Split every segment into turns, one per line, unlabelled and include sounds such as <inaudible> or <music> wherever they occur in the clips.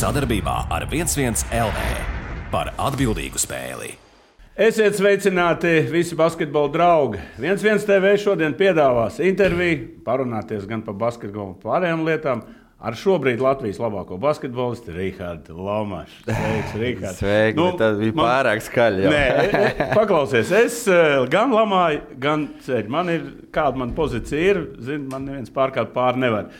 Sadarbībā ar 11 LV par atbildīgu spēli.
Esiet sveicināti visi basketbola draugi. Viens viens TV šodien piedāvās interviju, parunāties gan par basketbolu, gan par pārējām lietām. Ar šobrīd Latvijas labāko basketbolistu Rīgārdu Lomašu. Sveiks, Rīgārd.
Sveiki, nu, tas bija man... pārāk skaļi. Jau.
Nē, paklausies, es eh, gan lamāju, gan ceļu. Man ir kāda man pozīcija ir, zinu, man neviens pārkāpt pāri nevar.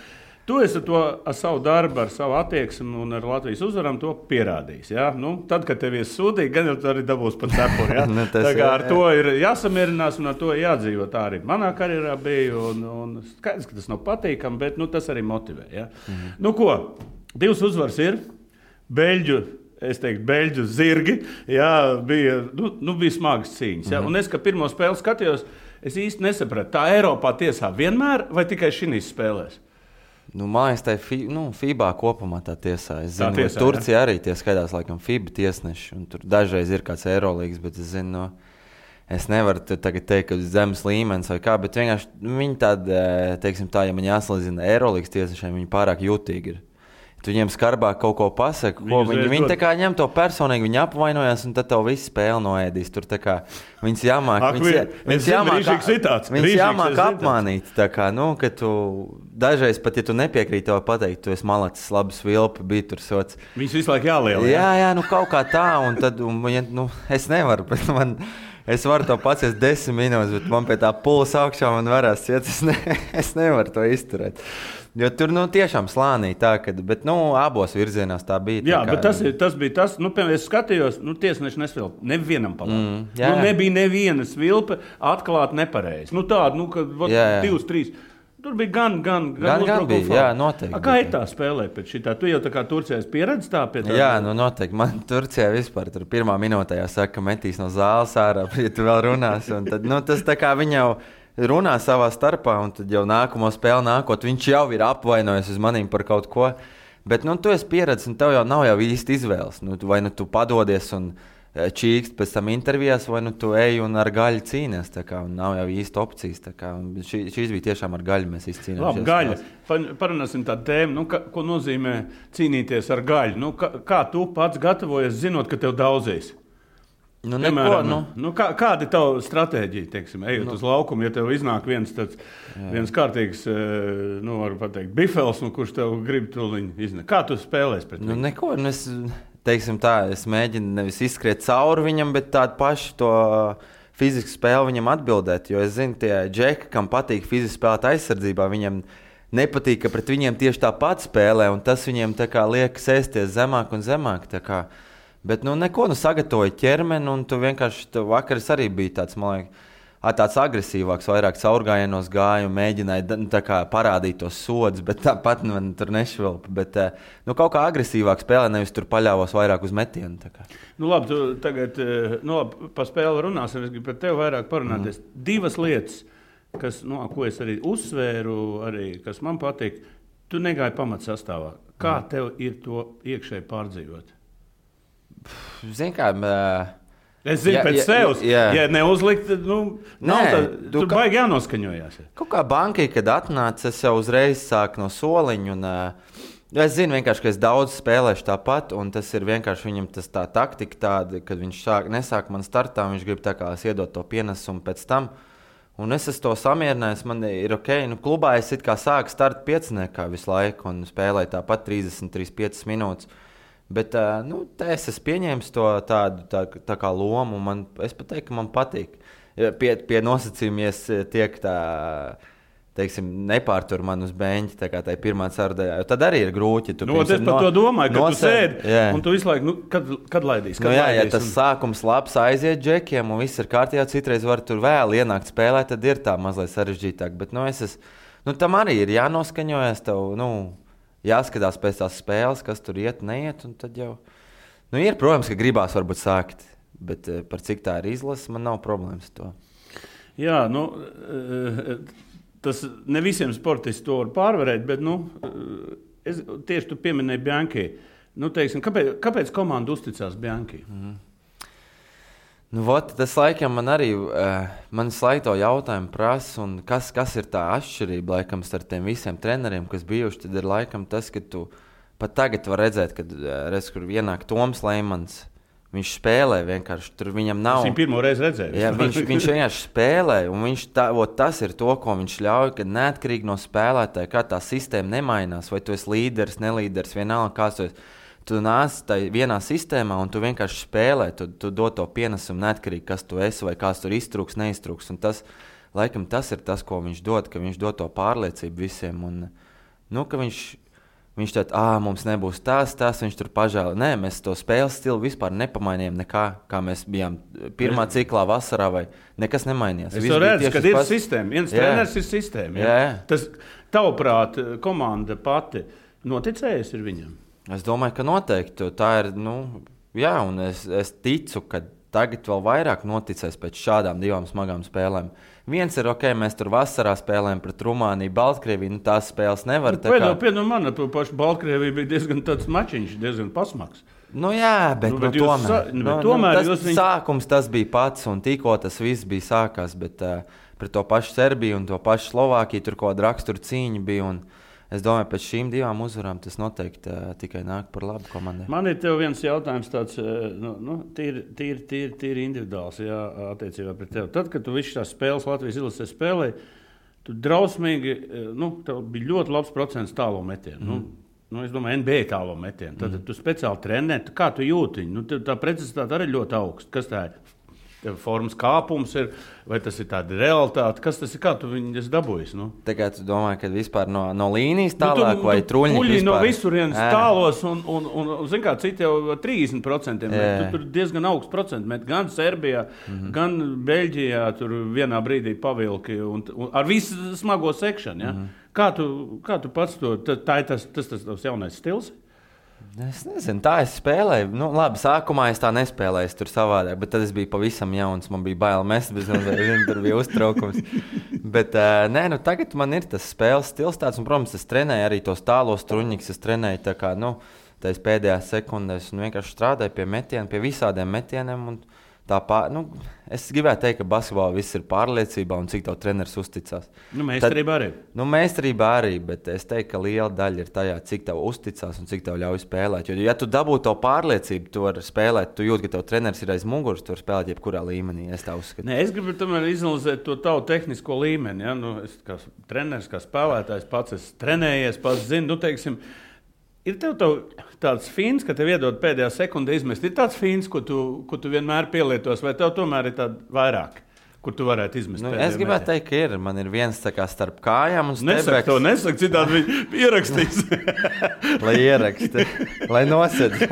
Tu esi to ar savu darbu, ar savu attieksmi un ar Latvijas uzvaram to pierādījis. Ja? Nu, tad, kad tev ir sūdīgi, gan jau tu arī dabūsi pat cepuri. Ja? <laughs> nu, tā kā ar jā. to ir jāsamierinās un ar to jādzīvo. Tā arī manā karjerā bija. Un, un skaidrs, ka tas nav patīkami, bet nu, tas arī motivē. Ja? -hmm. nu, ko? Divas uzvaras ir. Beļģu es teiktu, beļģu zirgi. Jā, bija, nu, nu, bija smagas cīņas. Ja? Mm -hmm. Un es, kad pirmo spēli skatījos, es īsti nesapratu, tā Eiropā tiesā vienmēr vai tikai šīs spēlēs.
Nu, Mājas tā fi, nu, FIBA kopumā tā tiesā. Es zinu, ka Turcija jā. arī tie skaitās, laikam, FIBA tiesneši. Tur dažreiz ir kāds Eirolandes, bet es zinu, no, es nevaru te tagad teikt, ka zemes līmenis vai kā. Bet vienkārši nu, viņi tādi, teiksim, tā, ja man jāsalīdzina Eirolandes tiesnešiem, viņi pārāk jutīgi ir. Tu viņiem skarbāk kaut ko pasaki, ko viņi, viņi tā kā ņem to personīgi, viņi apvainojas, un tad tev viss spēle noēdīs. Tur kā viņas jāmāk, Ak, viņas, viņas jāmāk,
citāts,
viņas jāmāk apmānīt. Tā kā, nu, ka tu dažreiz pat, ja tu nepiekrīti tev pateikt, tu esi malacis, labs vilpi, bija tur sots.
Viņas visu laiku jāliek.
Jā, jā, nu kaut kā tā, un tad, un, nu, es nevaru, bet man. Es varu to paciest desmit minūtes, bet man pie tā pulsa augšā man varēs ciet. Es, ne, <laughs> es nevaru to izturēt. Jo tur nu, tiešām slānīja tā, ka, nu, abos virzienos tā bija.
Jā, tā kā, bet tas, ir, tas bija tas, nu, piemēram, es skatījos, nu, tiesneši nesvilpa nevienam pa labi. Mm, jā, nu, nebija nevienas vilpa atklāt nepareizi. Nu, tāda, nu, ka vat, jā, jā. divas, trīs. Tur bija gan, gan, gan,
gan, gan bija. Jā, noteikti. A,
kā ir tā spēlē pēc šī? Tu jau tā kā Turcijā pieredzi tā pie tā?
Jā, nu noteikti. Man Turcijā vispār tur pirmā minūtē jāsaka, ka metīs no zāles ārā, <laughs> ja tu vēl runās. Tad, nu, tas tā kā viņa jau runā savā starpā, un tad jau nākamo spēli nākot, viņš jau ir apvainojis uz maniem par kaut ko. Bet nu, tu esi pieredzējis, un tev jau nav jau īsti izvēles. Nu, vai nu tu padodies un e, čīkst pēc tam intervijās, vai nu tu ej un ar gaļu cīnies. Kā, nav jau īsti opcijas. Kā, šī, šīs bija tiešām ar gaļu. Mēs izcīnījāmies.
Labi, gaļa. Parunāsim tādu tēmu, nu, ka, ko nozīmē cīnīties ar gaļu. Nu, kā, kā tu pats gatavojies, zinot, ka tev daudzīs?
Nu, neko, Piemēram,
nu. Nu, kā, kāda ir tava stratēģija, teiksim, ejot nu. uz laukumu, ja tev iznāk viens tāds viens kārtīgs, eh, nu, teikt, bifels, nu, kurš tev grib tuliņu iznākt? Kā tu spēlēsi pret
nu, viņu? Neko, nu, es, teiksim tā, es mēģinu nevis izskriet cauri viņam, bet tādu pašu to fizisku spēli viņam atbildēt, jo es zinu, tie džeki, kam patīk fiziski spēlēt aizsardzībā, viņiem nepatīk, ka pret viņiem tieši tāpat spēlē, un tas viņiem tā kā liek sēsties zemāk un zemāk. Bet, nu, neko, nu, sagatavoju ķermeni, un tu vienkārši, tu vakars arī bija tāds, man liekas, tāds agresīvāks, vairāk caurgājienos gāju, mēģināju nu, kā, parādīt tos sodus, bet tāpat nu, tur nešvilpu. Bet eh, nu, kaut kā agresīvāk spēlē, nevis tur paļāvos vairāk uz metienu.
Nu, labi, tu tagad eh, nu, labi, par spēli runāsim. Es gribu par tevi vairāk parunāties. Mm. Divas lietas, kas, nu, ko es arī uzsvēru, arī, kas man patīk. Tu negāji pamatsastāvā. Kā mm. tev ir to iekšēji pārdzīvot?
Zini, kā. Uh,
Es zinu, jā, pēc sevis. Ja neuzlikt, tad nu, Nē, tā, tur kā, baigi jānoskaņojas.
Kaut kā bankai, kad atnāca, es jau uzreiz sāku no soliņa. Un, uh, es zinu, ka es daudz spēlēšu tāpat, un tas ir vienkārši viņam tas tā taktika, tāda, kad viņš sāk, nesāk man startā, viņš grib tā kā iedot to pienesumu pēc tam. Un es esmu to samierinājies. Man ir ok, nu, klubā es kā sāku startu pieciniekā visu laiku un spēlēju tāpat 33, minūtes. Bet nu, es esmu pieņēmis to tādu tā, tā kā lomu, man, es pat teiktu, ka man patīk. Pie, pie nosacījuma, ja tiek tā, teiksim, nepārtur man uz beņķa, tā kā tā ir pirmā sardē, tad arī ir grūti.
Tu, nu, es par no, to domāju, ka nosēd, tu sēdi jā. un tu visu laiku, nu, kad, kad laidīs? Kad
nu, jā,
laidīs
ja tas un... sākums labs aiziet džekiem un viss ir kārtībā, citreiz var tur vēl ienākt spēlē, tad ir tā mazliet sarežģītāk. Bet nu, es esmu, nu, tam arī ir jānoskaņojas. Tev, nu, jāskatās pēc tās spēles, kas tur iet, neiet. Jau nu, ir, protams, ka gribās varbūt sākt, bet eh, par cik tā ir izlase, man nav problēmas ar to.
Jā, nu, eh, tas ne visiem sportistiem to var pārvarēt, bet nu, eh, es tieši tu pieminēji Bianchi. Nu, teiksim, kāpēc, kāpēc komanda uzticās Bianchi? Mm.
Nu, vot, tas laikam man arī uh, man slaito jautājumu prasa, kas, kas ir tā atšķirība laikam starp tiem visiem treneriem, kas bijuši. Tad ir laikam tas, ka tu pat tagad var redzēt, kad redz, kur ienāk Toms Leimans. Viņš spēlē vienkārši tur. Viņam nav.
Viņš pirmo reizi redzēja.
Jā, viņš, viņš vienkārši spēlē, un viņš tā, ot, tas ir to, ko viņš ļauj. Kad neatkarīgi no spēlētāja, kā tā sistēma nemainās, vai tu esi līderis, nelīderis, vienalga kāds tu esi. Tu nāc tajā vienā sistēmā, un tu vienkārši spēlē, tu, tu dod to pienesumu, neatkarīgi kas tu esi, vai kāds tur iztrūks, neiztrūks. Un tas, laikam, tas ir tas, ko viņš dod, ka viņš dod to pārliecību visiem. Un, nu, ka viņš Viņš teica, ah, mums nebūs tas, tas, viņš tur pažēla. Nē, mēs to spēles stilu vispār nepamainījām. Nekā, kā mēs bijām pirmā ciklā, vasarā, vai nekas nemainījās.
Es redzu, ka ir pas... sistēma. Viens jā. treneris ir sistēma. Jā. Jā. Tas, tavuprāt, komanda pati noticējusi viņam?
Es domāju, ka noteikti. Tā ir, nu, jā, un es, es ticu, ka tagad vēl vairāk noticēs pēc šādām divām smagām spēlēm. Viens ir ok, mēs tur vasarā spēlējām pret Rumāniju, Baltkrieviju. Nu, tās spēles nevar būt.
Pēdējā kā... pie manas pašas Baltkrievija bija diezgan tāds mačiņš, diezgan pasmags.
Nu, jā, bet, nu, bet nu, tomēr, sa... nu, bet tomēr nu, tas viņ... sākums tas bija pats, un tikko tas viss bija sākās. Bet uh, pret to pašu Serbiju un to pašu Slovākiju tur kaut kāda rakstura cīņa bija. Un, uh, Es domāju, pēc šīm divām uzvarām tas noteikti uh, tikai nāk par labu komandai.
Man ir viens jautājums, tāds nu, nu, tīri, tīri, tīri, tīri individuāls, jā, attiecībā pret tevi. Tad, kad tu visu tās spēles Latvijas izlasē spēlēji, tu drausmīgi, nu, tev bija ļoti labs procents tālo metienu. Mm. Nu, Nu, es domāju, NBA tālo metienu. Tad mm. tu speciāli trenē, tu, kā tu jūti. Nu, tā precizitāte arī ļoti augsta. Kas tā ir? Formas kāpums ir, vai tas ir tāda realitāte, kas tas ir, kā tu viņu dabūji? Nu?
Tagad tu domā, ka vispār no, no līnijas tālāk nu, tu, vai truņi?
No visurienes tālos, un, un, un, un zin kā, citi jau 30% met, tu, tur diezgan augsts procents met, gan Serbijā, mm -hmm. gan Beļģijā, tur vienā brīdī pavilki, un, un ar visu smago sekšanu. Ja? Mm -hmm. Kā tu, kā tu pats to, tā, tā ir tas, tas, tas, tas jaunais stils?
Es nezinu, tā es spēlēju. Nu, labi, sākumā es tā nespēlēju, tur savādāk, bet tad es biju pavisam jauns. Man bija bail mest, bet <laughs> zinu, tur bija uztraukums. bet uh, nē, nu, tagad man ir tas spēles stils tāds, un, protams, es trenēju arī tos tālos truņus. Es trenēju tā kā, nu, tās pēdējās sekundēs, un vienkārši strādāju pie metieniem, pie visādiem metieniem. Un, tā pār, nu, es gribētu teikt, ka basketbolā viss ir pārliecībā un cik tev treneris uzticās.
Nu, meistarībā arī.
Nu, meistarībā arī, bet es teiktu, ka liela daļa ir tajā, cik tev uzticās un cik tev ļauj spēlēt. Jo, ja tu dabū to pārliecību, tu vari spēlēt, tu jūti, ka tev treneris ir aiz muguras, tu vari spēlēt jebkurā līmenī. Es,
Nē, es gribu tomēr izanalizēt to tavu tehnisko līmeni. Ja? Nu, es kā treneris, kā spēlētājs, pats esmu trenējies, pats zinu, nu, teiksim, Ir tev tāds fins, ka tev iedod pēdējā sekundē izmest. Ir tāds fins, ko tu, ko tu vienmēr pielietos, vai tev tomēr ir tāda vairāk? Kur tu varētu izmest?
Nu, es gribētu teikt, ka ir. Man ir viens kā starp kājām.
Nesaka to, nesaka, citādi viņi <laughs> ierakstīs.
lai ieraksta, lai nosēd. <laughs>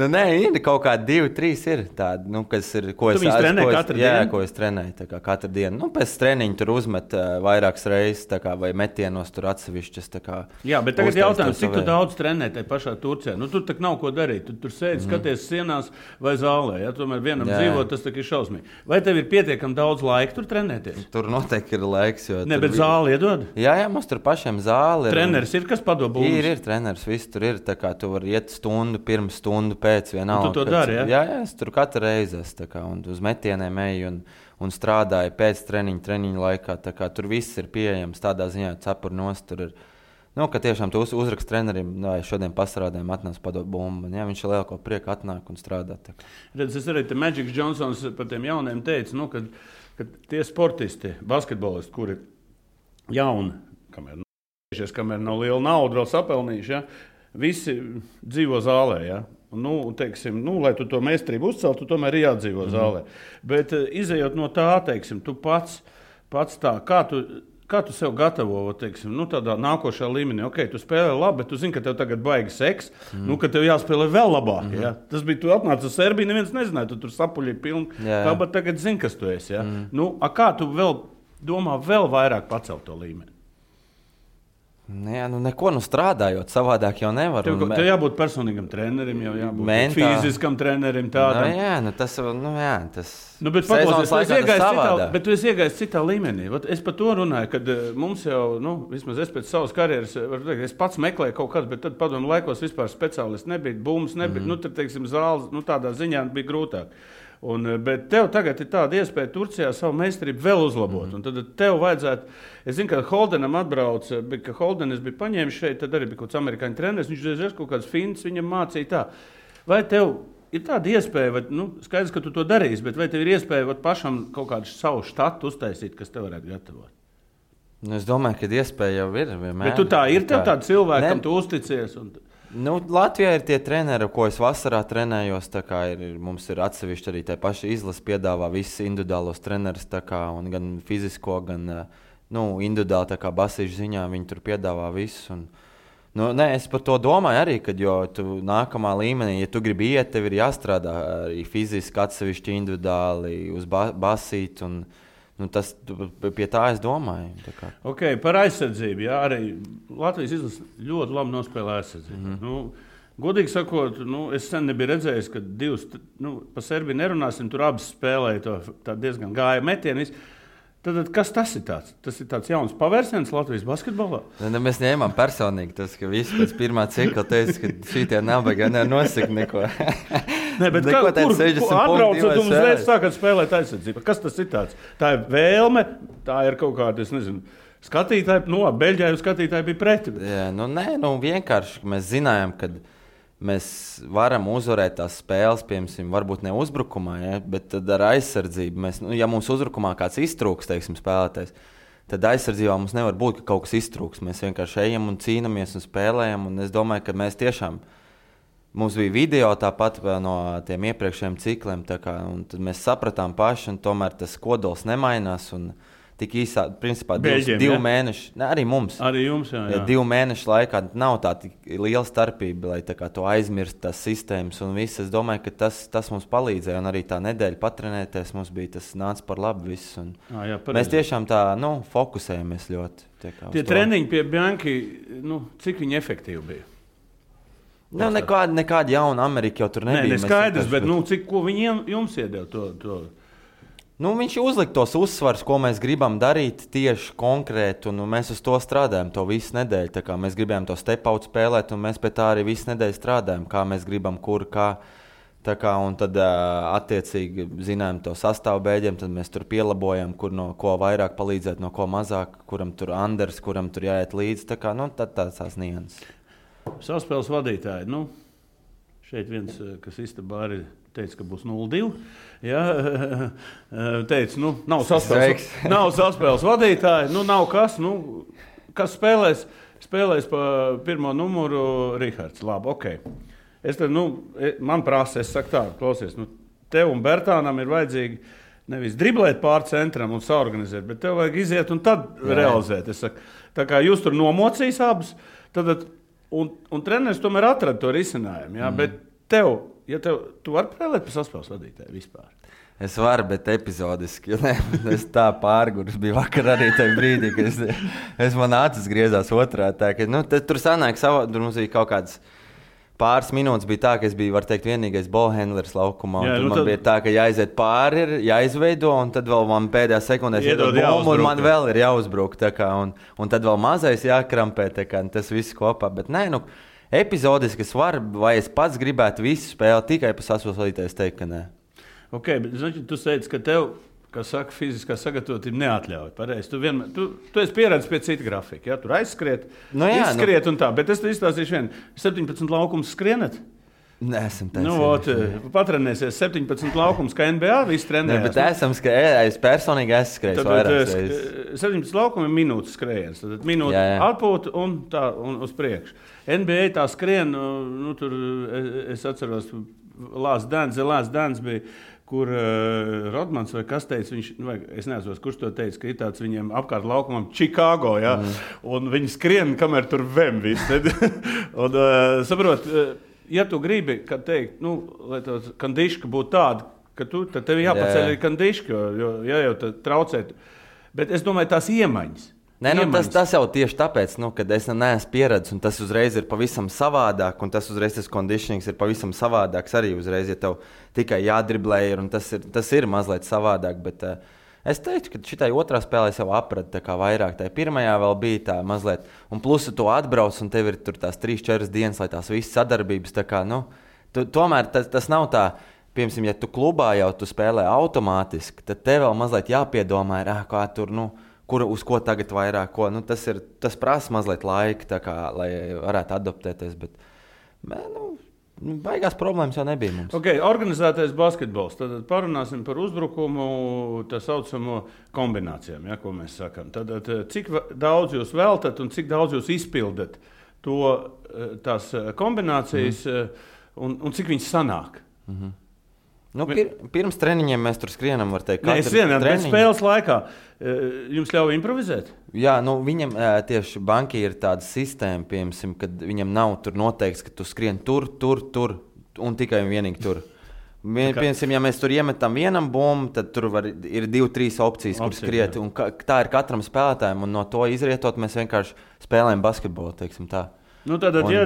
Nu, nē, ir kaut kādi divi, trīs ir tādi, nu, kas ir. Ko tu es
trenēju katru
dienu? Jā, ko es trenēju kā, katru dienu. Nu, pēc treniņa tur uzmet uh, vairākas reizes, kā, vai metienos tur atsevišķas. Kā,
jā, bet tagad jautājums, cik tu daudz trenē tajā pašā Turcijā? Nu, tur nav ko darīt. Tu tur sēdi, mm. skaties sienās vai zālē. Ja? Tomēr vienam jā. dzīvot, tas ir šausmīgi. Vai tev ir pietiekami daudz laika tur trenēties?
Tur noteikti ir laiks.
Ne, bet bija... zāli iedod?
Jā, jā, mums tur pašiem zāli
ir. Treneris ir, kas padomu?
Ir, ir treneris, viss tur ir. Tā kā tu vari iet stundu pirms stundu pēc pēc vienalga.
Tu to dari, ja?
Jā, jā, es tur katru reizi esmu uz metieniem eju un, un strādāju pēc treniņa, treniņa laikā. Kā, tur viss ir pieejams tādā ziņā, cepur nost. Tur ir, Nu, ka tiešām tu uz, uzrakst trenerim, vai šodien pasarādēm atnāc padot bumbu. Jā, viņš ir lielāko prieku atnāk un strādā.
Redz, es arī te Magic Johnsons par tiem jauniem teicu, nu, ka, ka tie sportisti, basketbolisti, kuri jauni, kamēr, kamēr nav liela nauda vēl sapelnījuši, ja, visi dzīvo zālē. Ja? Nu, teiksim, nu, lai tu to meistarību uzceltu, tu tomēr ir jādzīvo mm. zālē. Bet uh, izējot no tā, teiksim, tu pats, pats tā, kā tu, kā tu sev gatavo, teiksim, nu, tādā nākošā līmenī. Ok, tu spēlē labi, bet tu zini, ka tev tagad baigs seks, mm. nu, ka tev jāspēlē vēl labāk. Mm -hmm. ja? Tas bija, tu atnāci uz Serbiju, neviens nezināja, tu tur sapuļi pilni. Kā bet tagad zini, kas tu esi. Ja? Mm. Nu, kā tu vēl domā vēl vairāk pacelt to līmeni?
Jā, nu neko nu strādājot, savādāk jau nevar.
Tev, tev jābūt personīgam trenerim, jau jābūt Mentā. fiziskam trenerim. Tādam.
Nu, jā, nu tas, nu, jā, tas
nu, bet, paklausies, tu iegājis citā, bet tu esi iegājis citā līmenī. Vat es par to runāju, kad uh, mums jau, nu, vismaz es pēc savas karjeras, eh, teikt, es pats meklēju kaut kādu, bet tad padomu laikos vispār speciālists nebija, būms nebija, mm -hmm. nu, tad, teiksim, zāles, nu, tādā ziņā bija grūtāk. Un, eh, bet tev tagad ir tāda iespēja Turcijā savu meistarību vēl uzlabot. Mm -hmm. Tad tev vajadzētu, es zinu, ka Holdenam atbrauc, eh, bet, ka Holdenis bija paņēmis šeit, tad arī bija kaut kāds amerikāņu treneris. Viņš reizes kaut kādas fintas viņam mācīja tā. Vai tev ir tāda iespēja, vai, nu, skaidrs, ka tu to darīsi, bet vai tev ir iespēja vai, pašam kaut kādu savu štatu uztaisīt, kas tev varētu gatavot?
Nu, es domāju, ka iespēja jau ir. Vienmēr.
Bet tu tā ir, tev tāda cilvēka, kam tu uzticies. Un...
Nu, Latvijā ir tie treneri, ko es vasarā trenējos. Ir, mums ir atsevišķi arī tā paša izlase, piedāvā visus individuālos trenerus, gan fizisko, gan eh, nu, individuāli basīšu ziņā. Viņi tur piedāvā visu. Un, nu, nē, es par to domāju arī, kad tu nākamā līmenī, ja tu gribi iet, tev ir jāstrādā arī fiziski, atsevišķi individuāli uz ba basītu. Nu, tas pie tā es domāju. Tā
okay, par aizsardzību. Jā, arī Latvijas izlase ļoti labi nospēlē aizsardzību. Mm -hmm. nu, Godīgi sakot, nu, es sen nebiju redzējis, ka divas, nu, par Serbiju nerunāsim, tur abas spēlēja to diezgan gāja metienu. Tad, tad kas tas ir? Tāds? Tas ir tāds jauns pavērsiens Latvijas basketbolā.
Ne, nu, mēs ņēmām personīgi tas, ka visi pēc pirmā cikla teica, ka šī tie nabaga nenosaka neko.
Nē, bet <laughs> kā, kur, kur atbraucat un uzreiz sākat spēlēt aizsardzību? Kas tas ir tāds? Tā ir vēlme, tā ir kaut kāda, es nezinu. Skatītāji, no nu, Beļģijā jau skatītāji bija pret.
Jā, nu, nē, nu, vienkārši mēs zinājām, ka mēs varam uzvarēt tās spēles, piemēram, varbūt ne uzbrukumā, ja, bet ar aizsardzību. Mēs, nu, ja mums uzbrukumā kāds iztrūks, teiksim, spēlētājs, tad aizsardzībā mums nevar būt, ka kaut kas iztrūks. Mēs vienkārši ejam un cīnāmies un spēlējam. Un es domāju, ka mēs tiešām Mums bija video tāpat no tiem iepriekšējiem cikliem, kā, un mēs sapratām paši, un tomēr tas kodols nemainās. Tik īsā, principā, divs, Beļģiem, divu ja? mēnešu, ne, arī mums.
Arī jums, jā. jā.
Ja divu mēnešu laikā nav tā liela starpība, lai kā, to aizmirst, tās sistēmas un viss. Es domāju, ka tas, tas mums palīdzēja, un arī tā nedēļa patrenēties mums bija tas nāca par labu. Viss,
à, jā,
mēs tiešām tā nu, fokusējamies ļoti.
Tie, Tie treniņi pie Banka, nu, cik viņi efektīvi bija?
Nu, nekāda, nekāda jauna Amerika jau tur nebija.
Nē, ne skaidrs, bet nu, cik viņiem jums iedeva to? to?
Nu, viņš uzlika tos uzsvars, ko mēs gribam darīt tieši konkrēti, un mēs uz to strādājam to visu nedēļu. Mēs gribējām to stepautu spēlēt, un mēs pie tā arī visu nedēļu strādājam, kā mēs gribam, kur, kā. Tā kā, un tad, attiecīgi, zinām to sastāvu bēģiem, tad mēs tur pielāgojam, kur no ko vairāk palīdzēt, no ko mazāk, kuram tur Anders, kuram tur jāiet līdzi. Tā kā, nu, tad tās nianses.
Saspēles vadītāji. Nu, šeit viens, kas istabā arī teica, ka būs 0-2. Ja, <laughs> teica, nu, nav saspēles, <laughs> nav saspēles vadītāji, nu, nav kas, nu, kas spēlēs. Spēlēs pa pirmo numuru Rihards. Labi, ok. Es te, nu, e, man prasa, es saku tā, klausies, nu, tev un Bertānam ir vajadzīgi nevis driblēt pāri centram un saorganizēt, bet tev vajag iziet un tad Jā. realizēt. Saku, tā kā jūs tur nomocīs abus, tad Un, un treneris tomēr atrada to risinājumu. Jā, mm. Bet tev, ja tev, tu vari spēlēt par saspēles vadītāju vispār.
Es varu, bet epizodiski. Ne, es tā pārgājos. Bija vakar arī tajā brīdī, kad es, es man acis griezās otrā. Tā, ka, nu, tur sanāk, savā, tur mums bija kaut kāds pāris minūtes bija tā, ka es biju, teikt, vienīgais bolhendlers laukumā. Jā, nu man tad... bija tā, ka jāiziet pāri, ir jāizveido, un tad vēl man pēdējā sekundē iedod bumbu, un man vēl ir jāuzbruk. Kā, un, un tad vēl mazais jākrampē, kā, tas viss kopā. Bet nē, nu, epizodiski es varu, vai es pats gribētu visu spēlēt tikai pa sasaucēju, es teiktu, ka nē.
Ok, bet znači, tu teici, ka tev kas saka, fiziskā sagatavotība neatļauj. Pareizi. Tu, vienmēr, tu, tu esi pieredzējis pie cita grafika. Ja? Tur aizskriet,
no nu jā,
izskriet nu... un tā. Bet es tev izstāstīšu vienu. 17 laukums skrienat.
Nē, esam tādi.
Nu, ot, patrenēsies 17 laukums, kā NBA. Visi trenējas.
Bet esam skrējis. Es personīgi esmu skrējis.
Tad, 17 laukumi ir minūtes skrējiens. Tad minūte atpūta un tā un uz priekšu. NBA tā skrien, nu, tur es atceros, Lāsts Dārns, Lāsts Dārns bija kur uh, Rodmans vai kas teica, viņš, nu, vai, es nezinu, kurš to teica, ka ir tāds viņiem apkārt laukumam, Čikāgo, ja? mm. un viņi skrien, kamēr tur vem viss. <laughs> un, uh, saprot, uh, ja tu gribi, ka teikt, nu, lai tā kandiška būtu tāda, ka tu, tad tev jāpaceļ arī kandiška, jo, jo ja jau traucēt. Bet es domāju, tās iemaņas.
Nē, nu, tas, tas jau tieši tāpēc, nu, ka es neesmu pieredzējis, un tas uzreiz ir pavisam savādāk, un tas uzreiz tas kondicionings ir pavisam savādāks arī uzreiz, ja tev tikai jādriblē, ir, tas ir, tas ir mazliet savādāk. Bet, uh, Es teiktu, ka šī otrā spēlē jau aprada vairāk. Tā pirmajā vēl bija tā mazliet, un plus tu atbrauc, un tev ir tur tās trīs, četras dienas, lai tās visas sadarbības. Kā, nu, tu, tomēr tas, tas nav tā piemēram, ja tu klubā jau tu spēlē automātiski, tad tev vēl mazliet jāpiedomā, ir, ah, kā tur. Nu, Kur, uz ko tagad vairāk? Ko? Nu, tas, ir, tas prasa mazliet laika, kā, lai varētu adaptēties. Bet, mē, nu, Nu, baigās problēmas jau nebija mums.
Okay, organizētais basketbols. Tad parunāsim par uzbrukumu, tā saucamo kombinācijām, ja, ko mēs sakām. Tad, cik daudz jūs veltat un cik daudz jūs izpildat to, eh, tās eh, kombinācijas mm. un, un cik viņas sanāk? Mm -hmm.
Nu, pir, pirms treniņiem mēs tur skrienam, var teikt,
ka tas ir treniņš. Spēles laikā jums ļauj improvizēt?
Jā, nu, viņam tieši bankai ir tāda sistēma, piemēram, kad viņam nav tur noteikts, ka tu skrien tur, tur, tur un tikai un vienīgi tur. Piemēram, ja mēs tur iemetam vienam bumbu, tad tur var, ir divi, trīs opcijas, kuras skriet. Tā ir katram spēlētājam, un no to izrietot mēs vienkārši spēlējam basketbolu.
Nu, Tātad, un... ja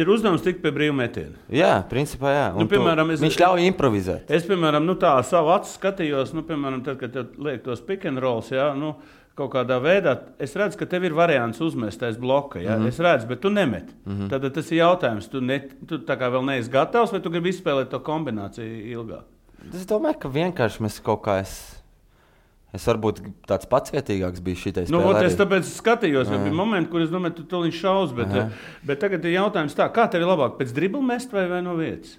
ir uzdevums tikt pie brīvā metiena.
Jā, principā, jā. Nu, piemēram, es, viņš ļauj improvizēt.
Es, piemēram, nu, tā savu acu skatījos, nu, piemēram, tad, kad liek tos pick and rolls. Jā, nu, Kaut kādā veidā es redzu, ka tev ir variants uzmest aiz bloka. Ja? Mm -hmm. Es redzu, bet tu nemeti. Mm -hmm. Tad tas ir jautājums, tu, ne, tu vēl neesi gatavs, vai tu gribi izspēlēt to kombināciju ilgāk?
Es domāju, ka vienkārši mēs kaut kā esam Es varbūt tāds pacietīgāks biju šitais.
Nu, ot, es tāpēc skatījos, jo bija momenti, kur es domāju, tu to viņš šaus. Bet, Aha. bet tagad ir jautājums, tā, kā tev ir labāk pēc dribla mest vai, vai no vietas?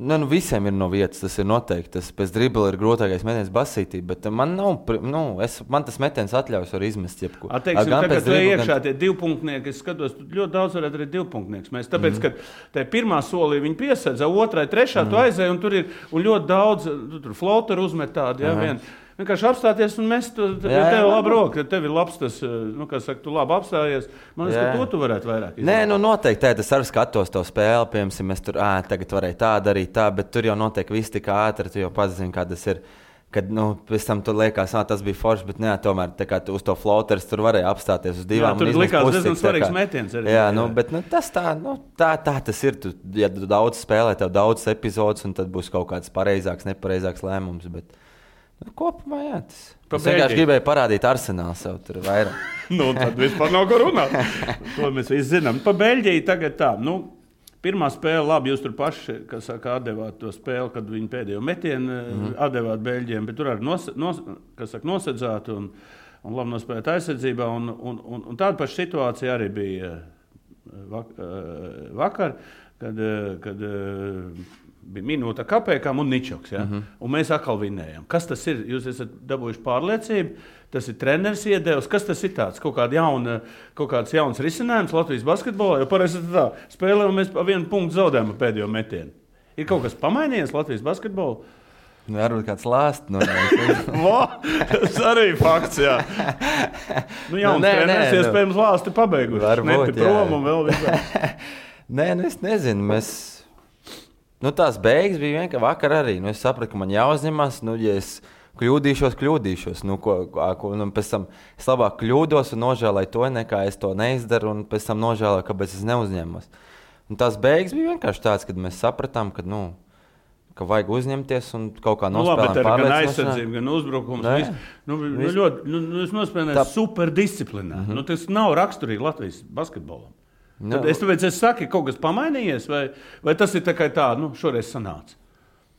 Ne, nu, visiem ir no vietas, tas ir noteikti. Tas pēc dribla ir grūtākais metiens basītī, bet man, nav, nu, es, man tas metiens atļaus arī izmest jebko.
Teiksim, gan pēc dribla, iekšā gan... tie divpunktnieki, es skatos, tu ļoti daudz varētu arī divpunktnieks. Mēs, tāpēc, mm ka tajā pirmā solī viņi piesedza, otrai, trešā mm tu aizēji, un tur ir un ļoti daudz, tur floteru uzmet tādu, ja, vien vienkārši apstāties un mest to tev ir laba roka, tev ir labs tas, eh, nu, kā saka, tu labi apstājies. Man liekas, ka to tu varētu vairāk
izdarīt. Nē, nu noteikti, tā, es arī skatos to spēli, piemēram, es tur, ā, tagad varēju tā darīt, tā, bet tur jau notiek viss tik ātri, tu jau pazini, kā tas ir. Kad nu, pēc tam tur liekas, ah, tas bija forši, bet nē, tomēr kā, uz to floteru tur varēja apstāties uz divām
pusēm. Tur likās diezgan svarīgs metiens.
Arī, jā, nu, bet nu, tas tā, nu, tā, tā tas ir. Tu, ja tu daudz spēlē, tev daudz epizodus, un tad būs kaut kāds pareizāks, nepareizāks lēmums. Bet... Nu, kopumā, jā, tas ir. Es vienkārši gribēju parādīt arsenālu sev tur vairāk. <laughs>
nu, tad vispār nav ko runāt. to mēs visi zinām. Pa Beļģiju tagad tā. Nu, pirmā spēle, labi, jūs tur paši saka, atdevāt to spēli, kad viņi pēdējo metienu mm -hmm. atdevāt Beļģiem, bet tur arī nos, nos, saka, nosedzāt un, un labi nospēlēt aizsardzībā. Un, un, un, un tāda paša situācija arī bija eh, vak, eh, vakar, kad, kad bija minūte kapekam un ničoks. Ja? Mm -hmm. Un mēs atkal vinējam. Kas tas ir? Jūs esat dabūjuši pārliecību, tas ir treneris iedevis. Kas tas ir? Tāds? Kaut, kāda jauna, kaut kāds jauns risinājums Latvijas basketbolā. Jo parasti tā spēlē, un mēs pa vienu punktu zaudējam pēdējo metienu. Ir kaut kas pamainījies Latvijas basketbolā.
Nu, varbūt kāds lāsts no <laughs>
tas arī fakts. Jā, nu, jā nu, nē, nē, iespējams, nu, lāsti pabeiguši. Varbūt, prom un vēl visā. <laughs>
nē, nu es nezinu. Mēs nu, tās beigas bija vienkārši vakar arī. Nu, es sapratu, ka man jāuzņemas. Nu, ja es kļūdīšos, kļūdīšos. Nu, ko, ko, nu, pēc tam es labāk kļūdos un nožēloju to, nekā es to neizdaru, un pēc tam nožēloju, kāpēc es neuzņemos. Un tās beigas bija vienkārši tādas, kad mēs sapratām, ka. Nu, ka vajag uzņemties un kaut kā nospēlēt.
Nu, labi, gan aizsardzība, gan uzbrukums. Nē, vis, nu, nu, ļoti, nu, es nospēlēju Tā... superdisciplinā. Mm -hmm. nu, tas nav raksturīgi Latvijas basketbolam. Nu, Tad es tāpēc es saku, ka kaut kas pamainījies, vai, vai tas ir tā, tā nu, šoreiz sanāca?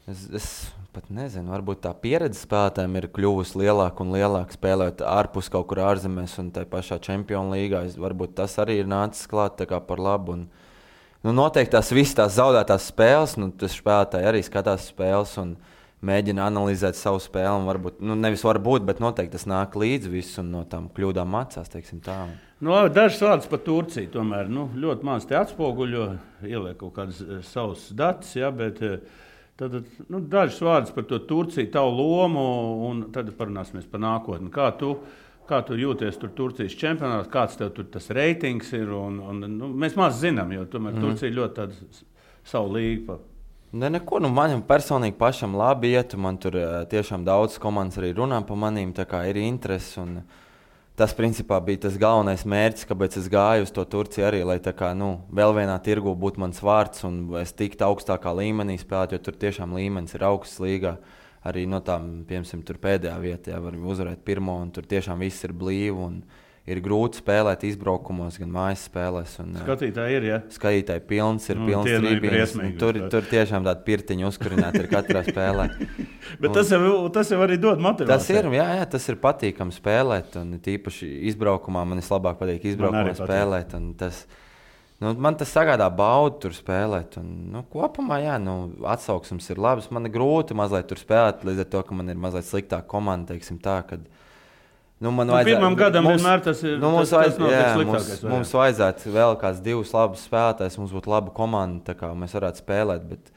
Es, es pat nezinu, varbūt tā pieredze spēlētājiem ir kļuvusi lielāka un lielāka spēlēt ārpus kaut kur ārzemēs un tā pašā čempionu līgā. Varbūt tas arī ir nācis klāt par labu. Un, nu, noteikti tās visas tās zaudētās spēles, nu, tas spēlētāji arī skatās spēles. Un, mēģina analizēt savu spēli. Varbūt, nu, nevis varbūt, bet noteikti tas nāk līdzi visam no tām kļūdām mācās.
Nu, dažas vārdas par Turciju. Tomēr nu, ļoti maz te atspoguļo, ieliek kaut kādus uh, savus datus. Ja, bet, uh, Tad, nu, dažas vārdas par to Turciju, tavu lomu, un tad parunāsim par nākotni. Kā tu, kā tu jūties tur Turcijas čempionātā, kāds tev tur tas reitings ir? Un, un, nu, mēs maz zinām, jo tomēr mm. Turcija ļoti savu līgu
Ne, neko, nu, man personīgi pašam labi iet. Man tur uh, tiešām daudz komandas arī runā par maniem, tā kā ir interesi. Un, tas principā bija tas galvenais mērķis, kāpēc es gāju uz to Turciju arī, lai kā, nu, vēl vienā tirgu būtu mans vārds un es tiktu augstākā līmenī spēlēt, jo tur tiešām līmenis ir augsts līgā. Arī no tām, piemēram, pēdējā vietā, ja var uzvarēt pirmo, un tur tiešām viss ir blīvi un ir grūti spēlēt izbraukumos, gan mājas spēlēs. Un, uh,
Skatītāji ir, ja?
Skatītāji pilns, ir
Nu,
pilns
nav
trījums.
briesmīgi
Tur, tur tiešām tāda pirtiņa uzkurināta ir katrā <laughs> spēlē.
Bet tas jau, tas jau arī dod motivāciju.
Tas ir, jā, jā, tas ir patīkami spēlēt. Un tīpaši izbraukumā man vislabāk patīk izbraukumā spēlēt. un Tas, nu, man tas sagādā baudu tur spēlēt. Un, nu, kopumā, jā, nu, atsauksmes ir labas. Man ir grūti mazliet tur spēlēt, līdz ar to, ka man ir mazliet sliktāka komanda. Teiksim, tā, kad, Nu, man
Nu,
vajadzētu-
pirmam gadam vienmēr tas ir-
Nu, mums,
tas- tas
vajadz,
nav
jā,
tas
mums,
sliktākais variants.
mums vajadzētu vēl kāds divus labus spēlētājus. Mums būtu laba komanda, kā mēs varētu spēlēt. Bet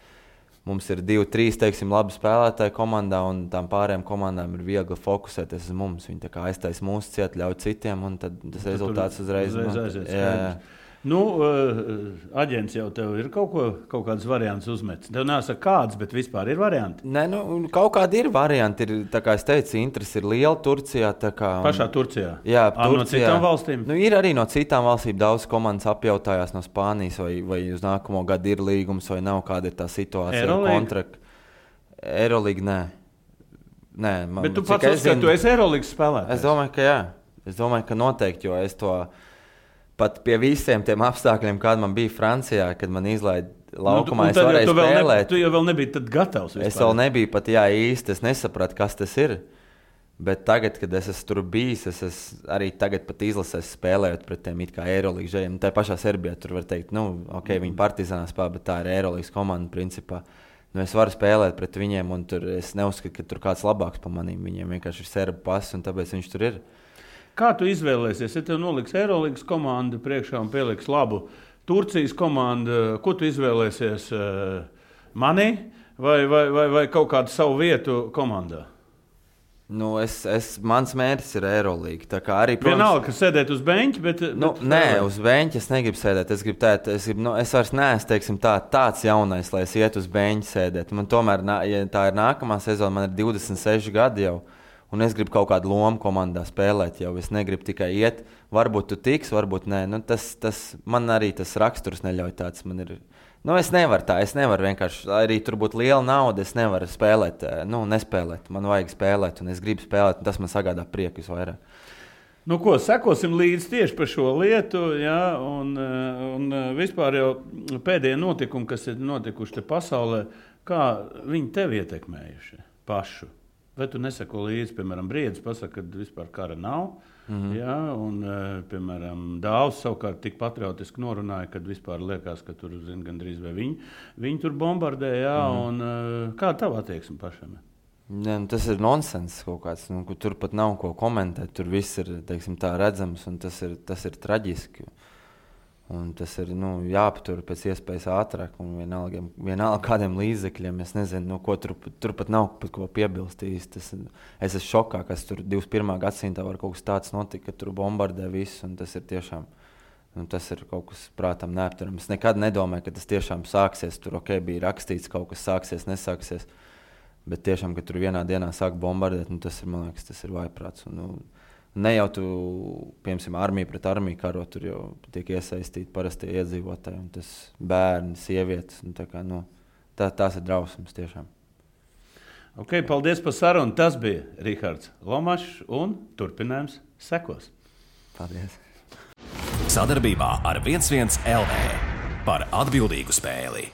mums ir divi, trīs teiksim, labi spēlētāji komandā, un tām pārējām komandām ir viegli fokusēties uz mums. Viņi aiztaisa mūsu cietu, ļauj citiem, un tas rezultāts uzreiz
uzreiz
nu,
aiziet,
jā, jā.
Nu, uh, aģents jau tev ir kaut, ko, kaut kāds variants uzmetis. Tev nesaka kāds, bet vispār ir varianti.
Nē, nu, kaut kādi ir varianti. Ir, tā kā es teicu, interesi ir liela Turcijā. Kā, un-
Pašā Turcijā.
Jā,
Ā, no
Turcijā.
citām valstīm?
Nu, ir arī no citām valstīm daudz komandas apjautājās no Spānijas, vai, vai uz nākamo gadu ir līgums, vai nav, kāda ir tā situācija ar
Eurolīga?
kontraktu. Eirolandā nē. nē man,
Bet tu pats uzskati,
zinu-
tu esi Eirolandes spēlētājs.
Es domāju, ka jā. Es domāju, ka noteikti, jo es to pat pie visiem tiem apstākļiem, kāda man bija Francijā, kad man izlaida laukumā,
Nu,
es
jau
varēju
tu vēl ne-
spēlēt.
Tu jau vēl nebija gatavs.
Es
vispār.
vēl nebiju pat jā, īsti, es nesapratu, kas tas ir. Bet tagad, kad es esmu tur bijis, es esmu arī tagad pat izlasījis, spēlējot pret tiem Eirolandes žēliem. Tā pašā Serbijā tur var teikt, nu, ok, viņi partizānā spēlē, bet tā ir Eirolandes komanda principā. Nu, es varu spēlēt pret viņiem, un tur es neuzskatu, ka tur kāds labāks par maniem. Viņiem vienkārši ir serbu pasis, un tāpēc viņš tur ir.
Kā tu izvēlēsies? Ja tev noliks Eirolandes komanda priekšā un pieliks labu Turcijas komandu, ko tu izvēlēsies? eh, Mani vai, vai, vai, vai kaut kādu savu vietu komandā?
Nu, es, es, mans mērķis ir kā arī,
Vienalga, ka sēdēt uz beņķa, bet.
Nu,
bet
nē, uz beņķa es negribu sēdēt. Es, gribu tēt, es, gribu, nu, es vairs neesmu teiksim, tā, tāds jaunais, lai es ietu uz beņķa sēdēt. Man tomēr, ja tā ir nākamā sezona, man ir 26 gadi jau. Un es gribu kaut kādu lomu komandā spēlēt. Jau. Es negribu tikai iet. Varbūt tu tiks, varbūt nē. Nu, tas, tas, man arī tas raksturs neļauj tāds. Nu, es nevaru tā. Es nevaru vienkārši, arī tur būtu liela nauda, es nevaru spēlēt. eh, Nu, nespēlēt. Man vajag spēlēt, un es gribu spēlēt. un Tas man sagādā prieku visvairāk.
Nu, ko, sekosim līdzi tieši par šo lietu. Jā, un, eh, un eh, vispār jau pēdējie notikumi, kas ir notikuši pasaulē, kā viņi tevi ietekmējuši pašu. Vai tu neseko līdzi, piemēram, brīdis, pasakā, ka vispār kara nav. Mm -hmm. Jā, un, eh, piemēram, Dāvs savukārt tik patriotiski norunāja, ka vispār liekas, ka tur zin, gandrīz vai viņi, viņi tur bombardē. Jā, mm -hmm. un, eh, kā tava attieksme pašam?
Ne, nu, tas ir nonsens kaut kāds. Nu, tur pat nav ko komentēt. Tur viss ir teiksim, redzams, un tas ir, tas ir traģiski. Un tas ir nu, jāaptur pēc iespējas ātrāk, un vienalga, vienalga kādiem līdzekļiem. Es nezinu, nu, ko tur, tur pat nav pat ko piebilst. Tas, es esmu šokā, ka tur 21. gadsimtā var kaut kas tāds notikt, ka tur bombardē visu. un Tas ir tiešām nu, tas ir kaut kas prātam neapturams. Es nekad nedomāju, ka tas tiešām sāksies. Tur okay, bija rakstīts, kaut kas sāksies, nesāksies. Bet tiešām, ka tur vienā dienā sāk bombardēt, nu, tas ir, man liekas, tas ir vaiprāts. Un, nu, ne jau tu, piemēram, armija pret armiju karo, tur jau tiek iesaistīti parastie iedzīvotāji, un tas bērni, sievietes. Nu, tā kā, nu, tā, tās ir drausmas tiešām.
Okay, paldies par sarunu. Tas bija Rihards Lomačs, un turpinājums sekos.
Paldies!
Sadarbībā ar 11 LV par atbildīgu spēli.